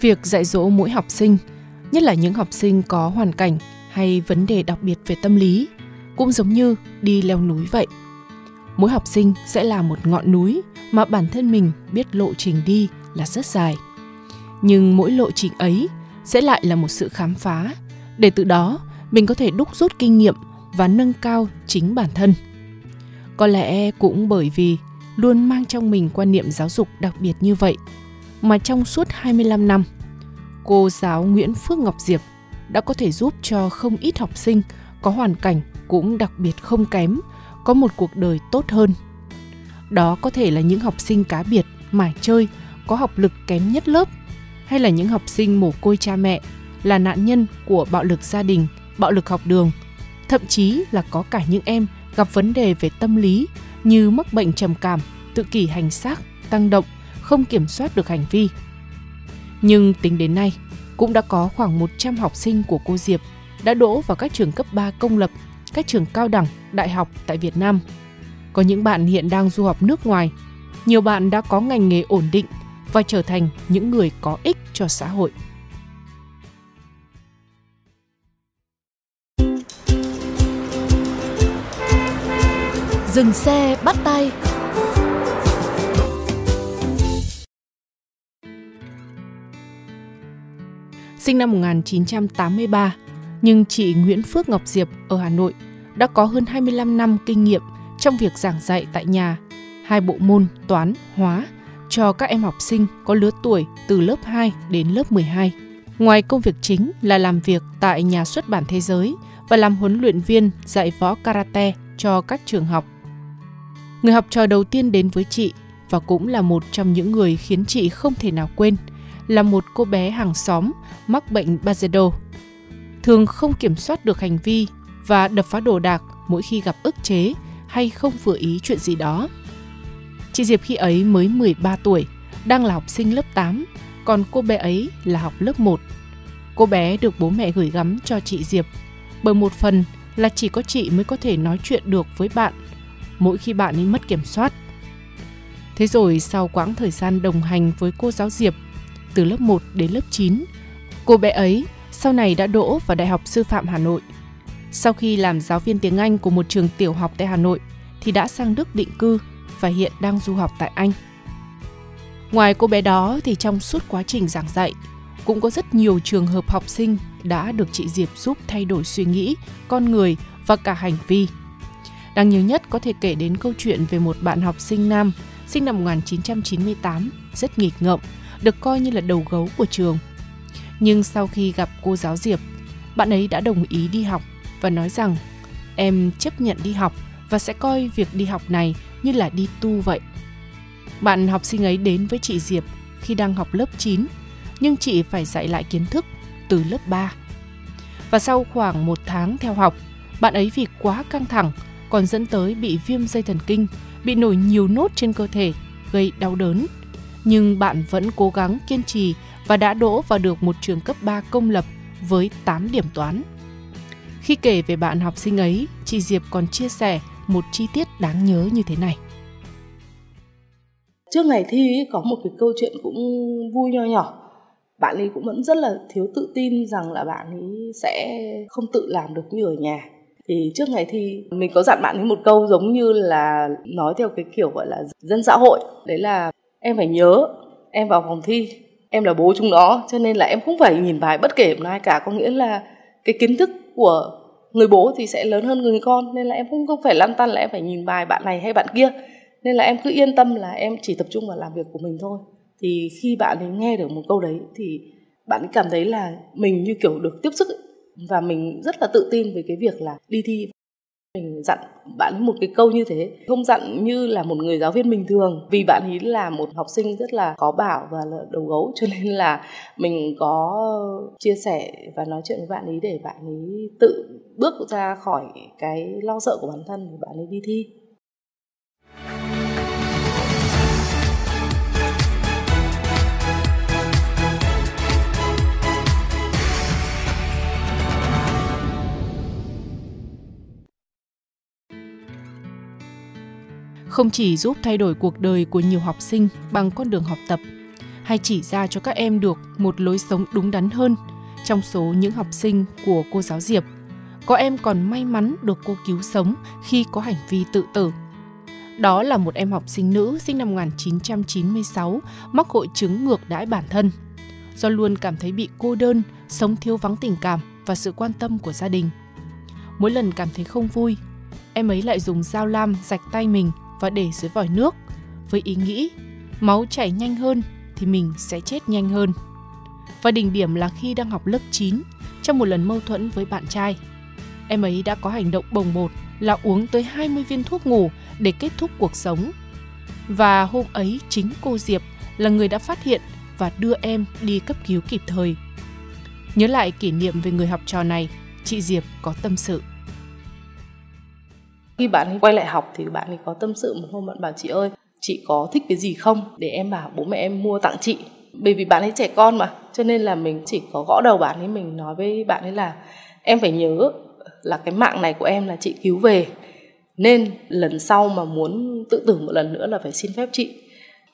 Việc dạy dỗ mỗi học sinh, nhất là những học sinh có hoàn cảnh hay vấn đề đặc biệt về tâm lý, cũng giống như đi leo núi vậy. Mỗi học sinh sẽ là một ngọn núi mà bản thân mình biết lộ trình đi là rất dài. Nhưng mỗi lộ trình ấy sẽ lại là một sự khám phá, để từ đó mình có thể đúc rút kinh nghiệm và nâng cao chính bản thân. Có lẽ cũng bởi vì luôn mang trong mình quan niệm giáo dục đặc biệt như vậy mà trong suốt 25 năm, cô giáo Nguyễn Phước Ngọc Diệp đã có thể giúp cho không ít học sinh có hoàn cảnh cũng đặc biệt không kém có một cuộc đời tốt hơn. Đó có thể là những học sinh cá biệt, mải chơi, có học lực kém nhất lớp, hay là những học sinh mồ côi cha mẹ, là nạn nhân của bạo lực gia đình, bạo lực học đường, thậm chí là có cả những em gặp vấn đề về tâm lý như mắc bệnh trầm cảm, tự kỷ hành xác, tăng động, không kiểm soát được hành vi. Nhưng tính đến nay, cũng đã có khoảng 100 học sinh của cô Diệp đã đỗ vào các trường cấp 3 công lập, các trường cao đẳng, đại học tại Việt Nam. Có những bạn hiện đang du học nước ngoài, nhiều bạn đã có ngành nghề ổn định và trở thành những người có ích cho xã hội. Dừng xe bắt tay Sinh năm 1983, nhưng chị Nguyễn Phước Ngọc Diệp ở Hà Nội đã có hơn 25 năm kinh nghiệm trong việc giảng dạy tại nhà, hai bộ môn toán, hóa cho các em học sinh có lứa tuổi từ lớp 2 đến lớp 12. Ngoài công việc chính là làm việc tại nhà xuất bản thế giới và làm huấn luyện viên dạy võ karate cho các trường học. Người học trò đầu tiên đến với chị và cũng là một trong những người khiến chị không thể nào quên là một cô bé hàng xóm mắc bệnh Bajedo. Thường không kiểm soát được hành vi và đập phá đồ đạc mỗi khi gặp ức chế hay không vừa ý chuyện gì đó. Chị Diệp khi ấy mới 13 tuổi, đang là học sinh lớp 8, còn cô bé ấy là học lớp 1. Cô bé được bố mẹ gửi gắm cho chị Diệp, bởi một phần là chỉ có chị mới có thể nói chuyện được với bạn mỗi khi bạn ấy mất kiểm soát. Thế rồi sau quãng thời gian đồng hành với cô giáo Diệp, từ lớp 1 đến lớp 9, cô bé ấy sau này đã đỗ vào Đại học Sư phạm Hà Nội. Sau khi làm giáo viên tiếng Anh của một trường tiểu học tại Hà Nội thì đã sang Đức định cư và hiện đang du học tại Anh. Ngoài cô bé đó thì trong suốt quá trình giảng dạy cũng có rất nhiều trường hợp học sinh đã được chị Diệp giúp thay đổi suy nghĩ, con người và cả hành vi. Đáng nhớ nhất có thể kể đến câu chuyện về một bạn học sinh nam sinh năm 1998, rất nghịch ngợm, được coi như là đầu gấu của trường. Nhưng sau khi gặp cô giáo Diệp, bạn ấy đã đồng ý đi học và nói rằng em chấp nhận đi học và sẽ coi việc đi học này như là đi tu vậy. Bạn học sinh ấy đến với chị Diệp khi đang học lớp 9, nhưng chị phải dạy lại kiến thức từ lớp 3. Và sau khoảng một tháng theo học, bạn ấy vì quá căng thẳng còn dẫn tới bị viêm dây thần kinh, bị nổi nhiều nốt trên cơ thể, gây đau đớn. Nhưng bạn vẫn cố gắng kiên trì và đã đỗ vào được một trường cấp 3 công lập với 8 điểm toán. Khi kể về bạn học sinh ấy, chị Diệp còn chia sẻ một chi tiết đáng nhớ như thế này. trước ngày thi có một cái câu chuyện cũng vui nho nhỏ bạn ấy cũng vẫn rất là thiếu tự tin rằng là bạn ấy sẽ không tự làm được như ở nhà thì trước ngày thi mình có dặn bạn ấy một câu giống như là nói theo cái kiểu gọi là dân xã hội đấy là em phải nhớ, em vào phòng thi, em là bố chúng nó, cho nên là em không phải nhìn bài bất kể một ai cả. Có nghĩa là cái kiến thức của người bố thì sẽ lớn hơn người con, nên là em cũng không phải lăn tăn là em phải nhìn bài bạn này hay bạn kia. Nên là em cứ yên tâm là em chỉ tập trung vào làm việc của mình thôi. Thì khi bạn ấy nghe được một câu đấy thì bạn ấy cảm thấy là mình như kiểu được tiếp sức ấy. và mình rất là tự tin về cái việc là đi thi mình dặn bạn ấy một cái câu như thế. Không dặn như là một người giáo viên bình thường. Vì bạn ấy là một học sinh rất là có bảo và là đầu gấu, cho nên là mình có chia sẻ và nói chuyện với bạn ấy để bạn ấy tự bước ra khỏi cái lo sợ của bản thân để bạn ấy đi thi. Không chỉ giúp thay đổi cuộc đời của nhiều học sinh bằng con đường học tập hay chỉ ra cho các em được một lối sống đúng đắn hơn trong số những học sinh của cô giáo Diệp có em còn may mắn được cô cứu sống khi có hành vi tự tử. Đó là một em học sinh nữ sinh năm 1996 mắc hội chứng ngược đãi bản thân. Do luôn cảm thấy bị cô đơn, sống thiếu vắng tình cảm và sự quan tâm của gia đình. Mỗi lần cảm thấy không vui, em ấy lại dùng dao lam rạch tay mình và để dưới vòi nước với ý nghĩ máu chảy nhanh hơn thì mình sẽ chết nhanh hơn. Và đỉnh điểm là khi đang học lớp 9, trong một lần mâu thuẫn với bạn trai, em ấy đã có hành động bồng bột là uống tới 20 viên thuốc ngủ để kết thúc cuộc sống. Và hôm ấy chính cô Diệp là người đã phát hiện và đưa em đi cấp cứu kịp thời. Nhớ lại kỷ niệm về người học trò này, chị Diệp có tâm sự. Khi bạn ấy quay lại học thì bạn ấy có tâm sự một hôm bạn bảo chị ơi, chị có thích cái gì không để em bảo bố mẹ em mua tặng chị. Bởi vì bạn ấy trẻ con mà, cho nên là mình chỉ có gõ đầu bạn ấy mình nói với bạn ấy là em phải nhớ là cái mạng này của em là chị cứu về nên lần sau mà muốn tự tử một lần nữa là phải xin phép chị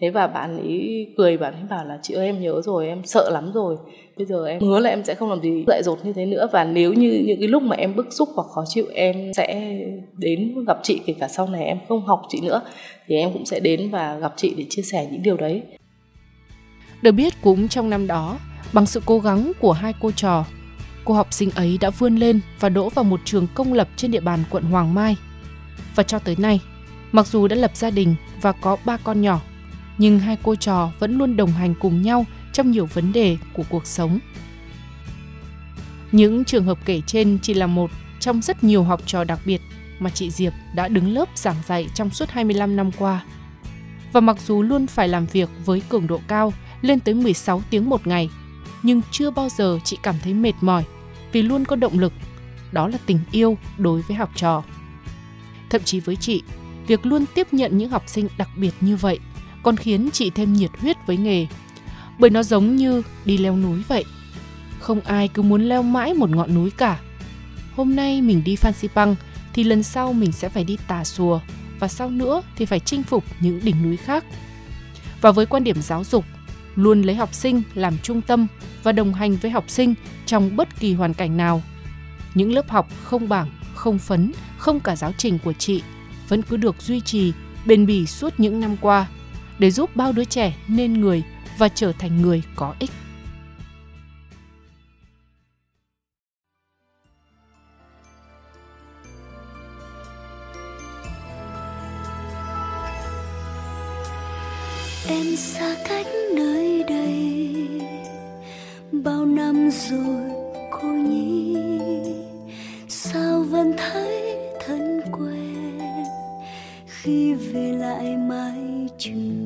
thế và bạn ấy cười bạn ấy bảo là chị ơi em nhớ rồi em sợ lắm rồi. Bây giờ em hứa là em sẽ không làm gì dại dột như thế nữa. Và nếu như những cái lúc mà em bức xúc hoặc khó chịu em sẽ đến gặp chị kể cả sau này em không học chị nữa thì em cũng sẽ đến và gặp chị để chia sẻ những điều đấy. Được biết cũng trong năm đó bằng sự cố gắng của hai cô trò cô học sinh ấy đã vươn lên và đỗ vào một trường công lập trên địa bàn quận Hoàng Mai. Và cho tới nay, mặc dù đã lập gia đình và có ba con nhỏ, nhưng hai cô trò vẫn luôn đồng hành cùng nhau trong nhiều vấn đề của cuộc sống. Những trường hợp kể trên chỉ là một trong rất nhiều học trò đặc biệt mà chị Diệp đã đứng lớp giảng dạy trong suốt 25 năm qua. Và mặc dù luôn phải làm việc với cường độ cao lên tới 16 tiếng một ngày, nhưng chưa bao giờ chị cảm thấy mệt mỏi vì luôn có động lực, đó là tình yêu đối với học trò. Thậm chí với chị, việc luôn tiếp nhận những học sinh đặc biệt như vậy còn khiến chị thêm nhiệt huyết với nghề. Bởi nó giống như đi leo núi vậy. Không ai cứ muốn leo mãi một ngọn núi cả. Hôm nay mình đi Phan Xipang thì lần sau mình sẽ phải đi Tà Xùa và sau nữa thì phải chinh phục những đỉnh núi khác. Và với quan điểm giáo dục, luôn lấy học sinh làm trung tâm và đồng hành với học sinh trong bất kỳ hoàn cảnh nào. Những lớp học không bảng, không phấn, không cả giáo trình của chị vẫn cứ được duy trì bền bỉ suốt những năm qua để giúp bao đứa trẻ nên người và trở thành người có ích. em xa cách nơi đây bao năm rồi, cô nhi sao vẫn thấy thân quen khi về lại mái trường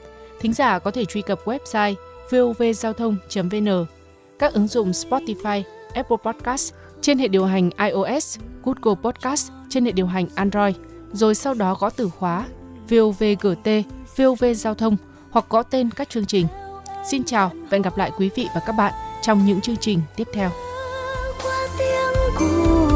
thính giả có thể truy cập website vovgiao thông.vn, các ứng dụng Spotify, Apple Podcast trên hệ điều hành iOS, Google Podcast trên hệ điều hành Android, rồi sau đó gõ từ khóa VOVGT, VOV Giao thông hoặc gõ tên các chương trình. Xin chào và hẹn gặp lại quý vị và các bạn trong những chương trình tiếp theo. qua tiếng của